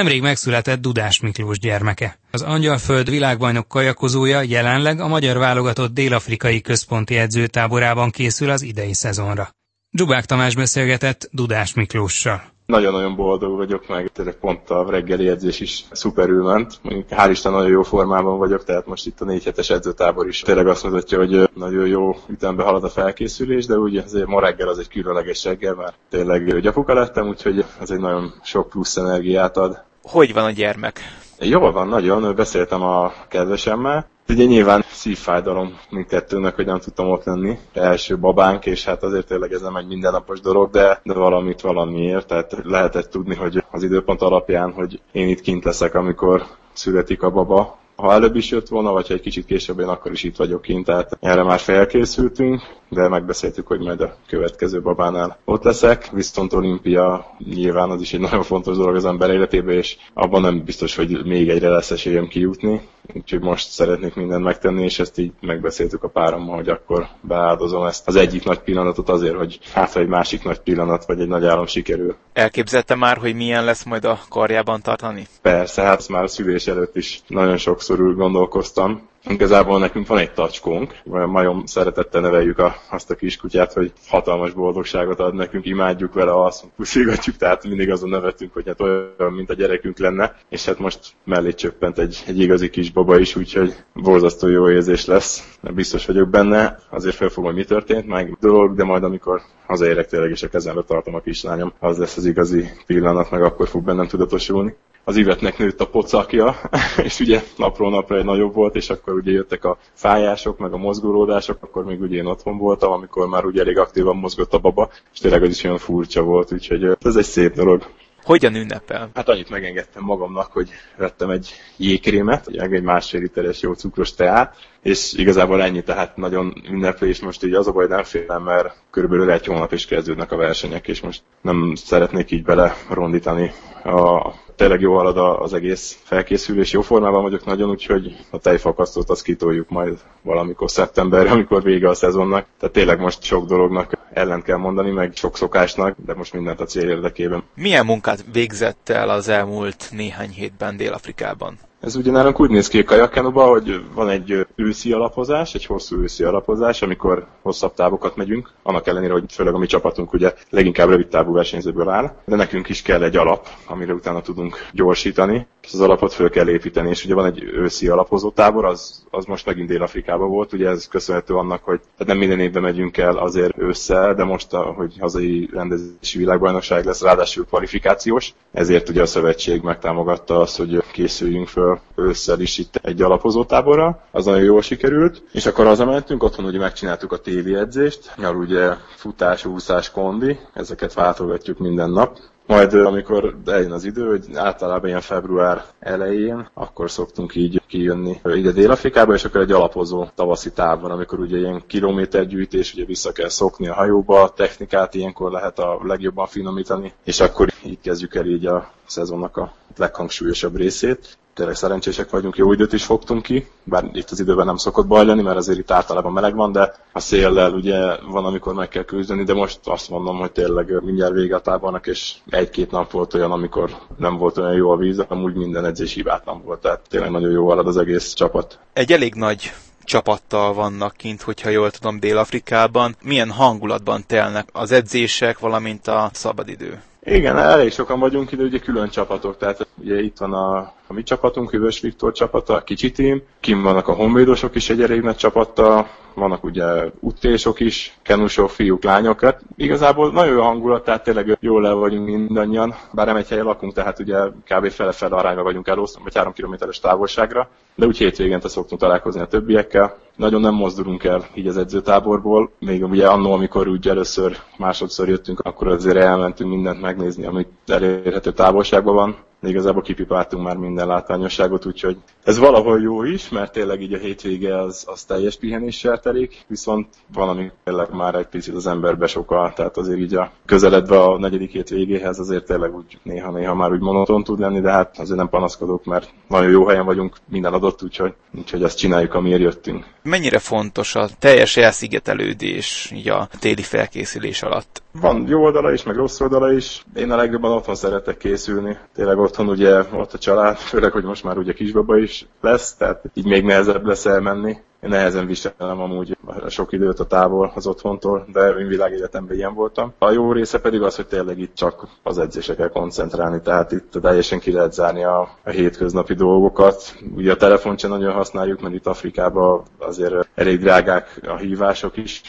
Nemrég megszületett Dudás Miklós gyermeke. Az Angyalföld világbajnok kajakozója jelenleg a magyar válogatott dél-afrikai központi edzőtáborában készül az idei szezonra. Dzsubák Tamás beszélgetett Dudás Miklóssal. Nagyon-nagyon boldog vagyok, meg tényleg pont a reggeli edzés is szuperül ment. Mondjuk hál' Isten nagyon jó formában vagyok, tehát most itt a négy hetes edzőtábor is tényleg azt mutatja, hogy nagyon jó ütembe halad a felkészülés, de úgy azért ma reggel az egy különleges reggel, mert tényleg gyapuka lettem, úgyhogy ez egy nagyon sok plusz energiát ad. Hogy van a gyermek? Jól van, nagyon. Beszéltem a kedvesemmel, Ugye nyilván szívfájdalom mindkettőnek, hogy nem tudtam ott lenni. Első babánk, és hát azért tényleg ez nem egy mindennapos dolog, de, de valamit valamiért. Tehát lehetett tudni, hogy az időpont alapján, hogy én itt kint leszek, amikor születik a baba, ha előbb is jött volna, vagy ha egy kicsit később, én akkor is itt vagyok kint, tehát erre már felkészültünk, de megbeszéltük, hogy majd a következő babánál ott leszek. Viszont olimpia nyilván az is egy nagyon fontos dolog az ember életében, és abban nem biztos, hogy még egyre lesz esélyem kijutni. Úgyhogy most szeretnék mindent megtenni, és ezt így megbeszéltük a párommal, hogy akkor beáldozom ezt az egyik nagy pillanatot azért, hogy hát egy másik nagy pillanat, vagy egy nagy álom sikerül. Elképzelte már, hogy milyen lesz majd a karjában tartani? Persze, hát már a szülés előtt is nagyon sokszor úgy gondolkoztam, Igazából nekünk van egy tacskónk, majom szeretettel neveljük a, azt a kiskutyát, hogy hatalmas boldogságot ad nekünk, imádjuk vele, azt puszigatjuk, tehát mindig azon nevetünk, hogy hát olyan, mint a gyerekünk lenne, és hát most mellé csöppent egy, egy igazi kis baba is, úgyhogy borzasztó jó érzés lesz, biztos vagyok benne, azért felfogom, hogy mi történt, meg. Dolog, de majd amikor hazaérek tényleg, és a kezembe tartom a kislányom, az lesz az igazi pillanat, meg akkor fog bennem tudatosulni az ivetnek nőtt a pocakja, és ugye napról napra egy nagyobb volt, és akkor ugye jöttek a fájások, meg a mozgolódások, akkor még ugye én otthon voltam, amikor már ugye elég aktívan mozgott a baba, és tényleg az is olyan furcsa volt, úgyhogy ez egy szép dolog. Hogyan ünnepel? Hát annyit megengedtem magamnak, hogy vettem egy jégkrémet, egy másfél literes jó cukros teát, és igazából ennyi, tehát nagyon ünneplés, most így az a baj nem félem, mert körülbelül egy hónap is kezdődnek a versenyek, és most nem szeretnék így bele rondítani a tényleg jó halad az egész felkészülés, jó formában vagyok nagyon, úgyhogy a tejfakasztót azt kitoljuk majd valamikor szeptemberre, amikor vége a szezonnak. Tehát tényleg most sok dolognak ellen kell mondani, meg sok szokásnak, de most mindent a cél érdekében. Milyen munkát végzett el az elmúlt néhány hétben Dél-Afrikában? Ez ugye nálunk úgy néz ki a kajakkenóban, hogy van egy őszi alapozás, egy hosszú őszi alapozás, amikor hosszabb távokat megyünk, annak ellenére, hogy főleg a mi csapatunk ugye leginkább rövid távú versenyzőből áll, de nekünk is kell egy alap, amire utána tudunk gyorsítani, és az alapot föl kell építeni, és ugye van egy őszi alapozó tábor, az, az most megint Dél-Afrikában volt, ugye ez köszönhető annak, hogy tehát nem minden évben megyünk el azért ősszel, de most, hogy hazai rendezési világbajnokság lesz, ráadásul kvalifikációs, ezért ugye a szövetség megtámogatta azt, hogy készüljünk föl ősszel is itt egy alapozó táborra, az nagyon jól sikerült, és akkor hazamentünk, otthon ugye megcsináltuk a téli edzést, mert ugye futás, úszás, kondi, ezeket váltogatjuk minden nap, majd amikor eljön az idő, hogy általában ilyen február elején, akkor szoktunk így kijönni ide Dél-Afrikába, és akkor egy alapozó tavaszi távban, amikor ugye ilyen kilométergyűjtés, ugye vissza kell szokni a hajóba, a technikát ilyenkor lehet a legjobban finomítani, és akkor így kezdjük el így a szezonnak a leghangsúlyosabb részét tényleg szerencsések vagyunk, jó időt is fogtunk ki, bár itt az időben nem szokott baj lenni, mert azért itt általában meleg van, de a széllel ugye van, amikor meg kell küzdeni, de most azt mondom, hogy tényleg mindjárt vége a tábornak, és egy-két nap volt olyan, amikor nem volt olyan jó a víz, amúgy minden edzés hibátlan volt, tehát tényleg nagyon jó halad az egész csapat. Egy elég nagy csapattal vannak kint, hogyha jól tudom, Dél-Afrikában. Milyen hangulatban telnek az edzések, valamint a szabadidő? Igen, elég sokan vagyunk ide, ugye külön csapatok, tehát ugye itt van a, a mi csapatunk, Hűvös Viktor csapata, a kicsi tím, kim vannak a honvédosok is egy elég nagy csapattal, vannak ugye utésok is, kenusok, fiúk, lányok, hát igazából nagyon jó hangulat, tehát tényleg jól el vagyunk mindannyian, bár nem egy helyen lakunk, tehát ugye kb. fele-fele arányba vagyunk elosztva, vagy 3 kilométeres távolságra, de úgy hétvégente szoktunk találkozni a többiekkel. Nagyon nem mozdulunk el így az edzőtáborból, még ugye annó, amikor úgy először, másodszor jöttünk, akkor azért elmentünk mindent megnézni, amit elérhető távolságban van igazából kipipáltunk már minden látványosságot, úgyhogy ez valahol jó is, mert tényleg így a hétvége az, az teljes pihenéssel telik, viszont valami tényleg már egy picit az ember besokal, tehát azért így a közeledve a negyedik hét végéhez azért tényleg úgy néha-néha már úgy monoton tud lenni, de hát azért nem panaszkodok, mert nagyon jó helyen vagyunk, minden adott, úgyhogy, úgyhogy ezt csináljuk, amiért jöttünk. Mennyire fontos a teljes elszigetelődés így a téli felkészülés alatt? Van jó oldala is, meg rossz oldala is. Én a legjobban otthon szeretek készülni. Tényleg otthon ugye ott a család, főleg, hogy most már ugye kisbaba is lesz, tehát így még nehezebb lesz elmenni. Én nehezen viselem amúgy sok időt a távol az otthontól, de én világéletemben ilyen voltam. A jó része pedig az, hogy tényleg itt csak az edzésekkel koncentrálni, tehát itt teljesen ki lehet zárni a, a hétköznapi dolgokat. Ugye a telefont sem nagyon használjuk, mert itt Afrikában azért elég drágák a hívások is,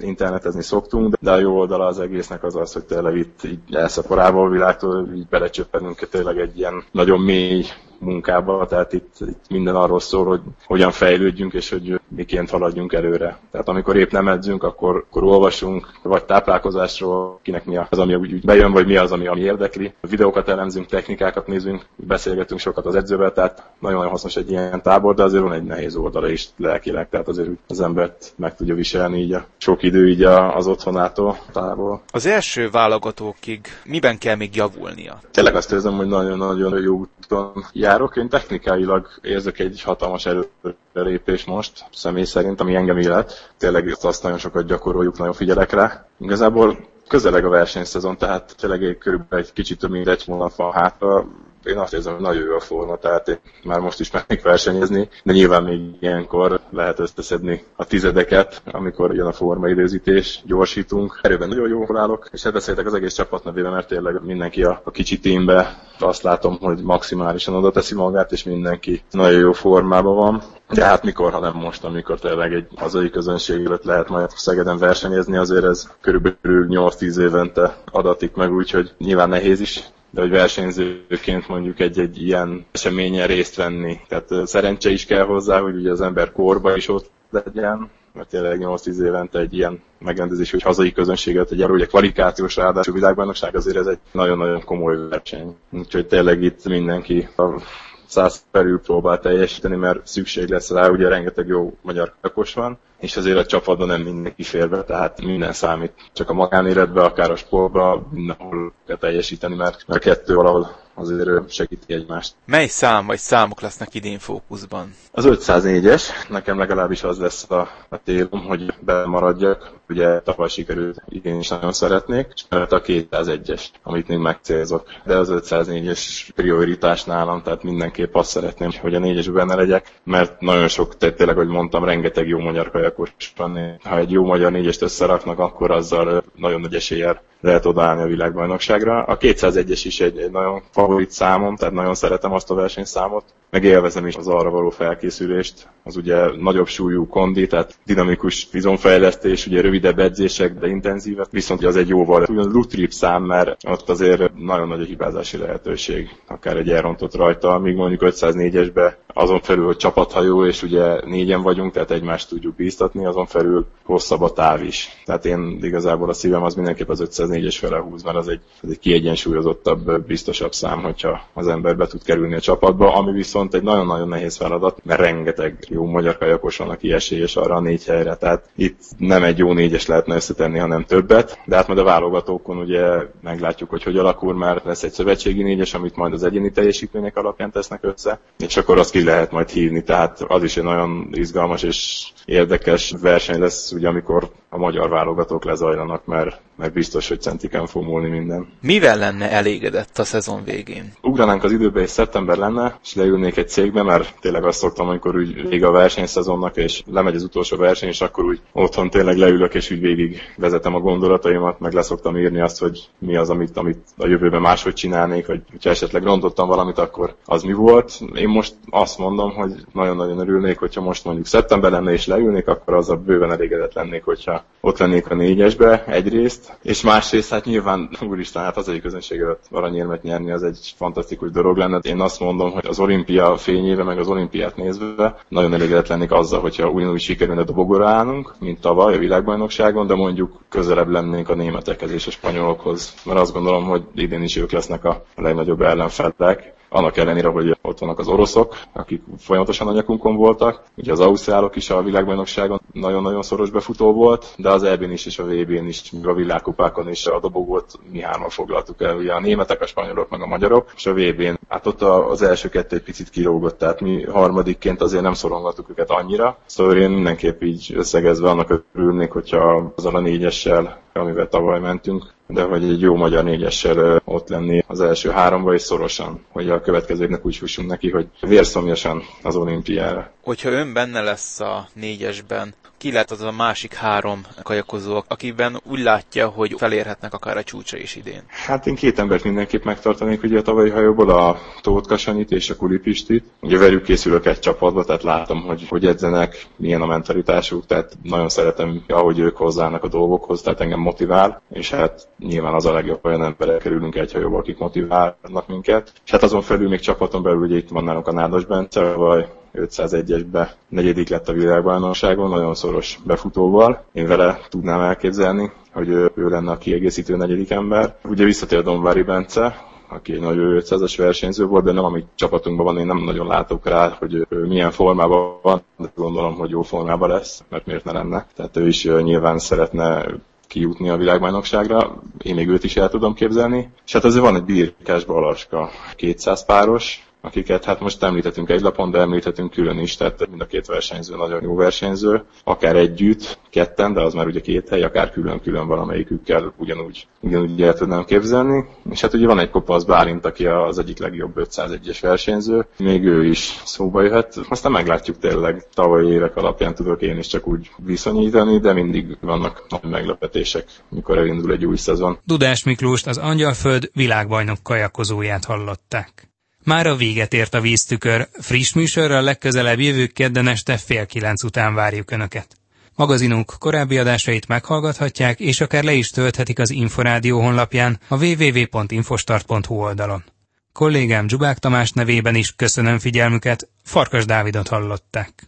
internetezni szoktunk, de a jó oldala az egésznek az az, hogy tényleg itt így elszaporával a világtól így belecsöppenünk tényleg egy ilyen nagyon mély munkába, tehát itt, itt minden arról szól, hogy hogyan fejlődjünk, és hogy miként haladjunk előre. Tehát amikor épp nem edzünk, akkor, akkor olvasunk, vagy táplálkozásról, kinek mi az, ami úgy, úgy bejön, vagy mi az, ami, ami érdekli. Videókat elemzünk, technikákat nézünk, beszélgetünk sokat az edzővel, tehát nagyon-nagyon hasznos egy ilyen tábor, de azért van egy nehéz oldala is lelkileg, tehát azért az embert meg tudja viselni így a sok idő így az otthonától, távol. Az első válogatókig miben kell még javulnia? Tényleg azt érzem, hogy nagyon-nagyon jó úton járok. Én technikailag érzek egy hatalmas előrelépés most, személy szerint, ami engem illet. Tényleg azt nagyon sokat gyakoroljuk, nagyon figyelek rá. Igazából közeleg a versenyszezon, tehát tényleg körülbelül egy kicsit több mint egy hónap van hátra, én azt érzem, hogy nagyon jó a forma, tehát én már most is mennék versenyezni, de nyilván még ilyenkor lehet összeszedni a tizedeket, amikor jön a formaidőzítés, gyorsítunk. Erőben nagyon jól állok, és hát beszéltek az egész csapat nevében, mert tényleg mindenki a, a kicsi tímbe azt látom, hogy maximálisan oda teszi magát, és mindenki nagyon jó formában van. De hát mikor, ha nem most, amikor tényleg egy hazai közönség előtt lehet majd Szegeden versenyezni, azért ez körülbelül 8-10 évente adatik meg, úgyhogy nyilván nehéz is de hogy versenyzőként mondjuk egy-egy ilyen eseményen részt venni. Tehát szerencse is kell hozzá, hogy ugye az ember korba is ott legyen, mert tényleg 8-10 évente egy ilyen megrendezés, hogy hazai közönséget, egy ugye kvalifikációs ráadásul világbajnokság, azért ez egy nagyon-nagyon komoly verseny. Úgyhogy tényleg itt mindenki a száz felül próbál teljesíteni, mert szükség lesz rá, ugye rengeteg jó magyar kakos van, és azért a csapatban nem mindenki fér be, tehát minden számít. Csak a magánéletben, akár a sportban mindenhol kell teljesíteni, mert a kettő valahol azért segíti egymást. Mely szám vagy számok lesznek idén fókuszban? Az 504-es, nekem legalábbis az lesz a, a célom, hogy bemaradjak. Ugye tavaly sikerült, idén is nagyon szeretnék, és a 201-es, amit még megcélzok. De az 504-es prioritás nálam, tehát mindenképp azt szeretném, hogy a 4-es benne legyek, mert nagyon sok, tehát tényleg, hogy mondtam, rengeteg jó magyar kajakos van. Ha egy jó magyar 4-est összeraknak, akkor azzal nagyon nagy eséllyel lehet odaállni a világbajnokságra. A 201-es is egy, egy nagyon favorit számom, tehát nagyon szeretem azt a versenyszámot, meg élvezem is az arra való felkészülést. Az ugye nagyobb súlyú kondi, tehát dinamikus vizonfejlesztés, ugye rövidebb edzések, de intenzívek, viszont az egy jóval ugyan lutrip szám, mert ott azért nagyon nagy a hibázási lehetőség, akár egy elrontott rajta, míg mondjuk 504-esbe azon felül, hogy csapathajó, és ugye négyen vagyunk, tehát egymást tudjuk bíztatni, azon felül hosszabb a táv is. Tehát én igazából a szívem az mindenképp az 504-es fele húz, mert az egy, az egy kiegyensúlyozottabb, biztosabb szám, hogyha az ember be tud kerülni a csapatba, ami viszont egy nagyon-nagyon nehéz feladat, mert rengeteg jó magyar kajakos van, aki esélyes arra a négy helyre. Tehát itt nem egy jó négyes lehetne összetenni, hanem többet, de hát majd a válogatókon ugye meglátjuk, hogy hogy alakul, mert lesz egy szövetségi négyes, amit majd az egyéni teljesítmények alapján tesznek össze, és akkor azt lehet majd hívni, tehát az is egy nagyon izgalmas és érdekes verseny lesz, ugye amikor a magyar válogatók lezajlanak, mert, mert biztos, hogy centiken fog múlni minden. Mivel lenne elégedett a szezon végén? Ugranánk az időbe, és szeptember lenne, és leülnék egy cégbe, mert tényleg azt szoktam, amikor úgy vég a versenyszezonnak, és lemegy az utolsó verseny, és akkor úgy otthon tényleg leülök, és úgy végig vezetem a gondolataimat, meg leszoktam írni azt, hogy mi az, amit, amit a jövőben máshogy csinálnék, hogy ha esetleg rontottam valamit, akkor az mi volt. Én most azt mondom, hogy nagyon-nagyon örülnék, hogyha most mondjuk szeptember lenne és leülnék, akkor az a bőven elégedett lennék, hogyha ott lennék a négyesbe egyrészt, és másrészt hát nyilván úristen, hát hazai közönség előtt aranyérmet nyerni az egy fantasztikus dolog lenne. Én azt mondom, hogy az olimpia fényéve, meg az olimpiát nézve nagyon elégedett lennék azzal, hogyha ugyanúgy sikerülne dobogóra állnunk, mint tavaly a világbajnokságon, de mondjuk közelebb lennénk a németekhez és a spanyolokhoz, mert azt gondolom, hogy idén is ők lesznek a legnagyobb ellenfelek Annak ellenére, hogy ott vannak az oroszok, akik folyamatosan a nyakunkon voltak. Ugye az ausztrálok is a világbajnokságon nagyon-nagyon szoros befutó volt, de az EB-n is és a VB-n is, a világkupákon is a dobogot mi hárman foglaltuk el. Ugye a németek, a spanyolok, meg a magyarok, és a VB-n. Hát ott az első kettő egy picit kilógott, tehát mi harmadikként azért nem szorongattuk őket annyira. Szóval én mindenképp így összegezve annak örülnék, hogyha azzal a négyessel, amivel tavaly mentünk, de hogy egy jó magyar négyessel ott lenni az első háromba és szorosan, hogy a következőknek úgy fussunk neki, hogy vérszomjasan az olimpiára. Hogyha ön benne lesz a négyesben, ki lehet az a másik három kajakozó, akiben úgy látja, hogy felérhetnek akár a csúcsa is idén? Hát én két embert mindenképp megtartanék, ugye a tavalyi hajóból a Tóth Kasanyit és a Kulipistit. Ugye velük készülök egy csapatba, tehát látom, hogy, hogy edzenek, milyen a mentalitásuk, tehát nagyon szeretem, ahogy ők hozzának a dolgokhoz, tehát engem motivál, és hát nyilván az a legjobb olyan emberek kerülünk egy hajóba, akik motiválnak minket. És hát azon felül még csapaton belül ugye itt van nálunk a Nádas Bence, vagy 501-esbe negyedik lett a világbajnokságon, nagyon szoros befutóval. Én vele tudnám elképzelni, hogy ő, ő lenne a kiegészítő negyedik ember. Ugye visszatér Donvári Bence, aki egy nagy 500-as versenyző volt, de nem ami csapatunkban van, én nem nagyon látok rá, hogy ő milyen formában van, de gondolom, hogy jó formában lesz, mert miért ne lenne. Tehát ő is nyilván szeretne kijutni a világbajnokságra, én még őt is el tudom képzelni. És hát azért van egy birkás balaska, 200 páros, akiket hát most említhetünk egy lapon, de említhetünk külön is, tehát mind a két versenyző nagyon jó versenyző, akár együtt, ketten, de az már ugye két hely, akár külön-külön valamelyikükkel ugyanúgy, ugyanúgy el tudnám képzelni. És hát ugye van egy kopasz Bálint, aki az egyik legjobb 501-es versenyző, még ő is szóba jöhet. Aztán meglátjuk tényleg, tavalyi évek alapján tudok én is csak úgy viszonyítani, de mindig vannak nagy meglepetések, mikor elindul egy új szezon. Dudás Miklóst az Angyalföld világbajnok kajakozóját hallották. Már a véget ért a víztükör, friss műsorral legközelebb jövő kedden este fél kilenc után várjuk Önöket. Magazinunk korábbi adásait meghallgathatják, és akár le is tölthetik az Inforádió honlapján a www.infostart.hu oldalon. Kollégám Dzsubák Tamás nevében is köszönöm figyelmüket, Farkas Dávidot hallották.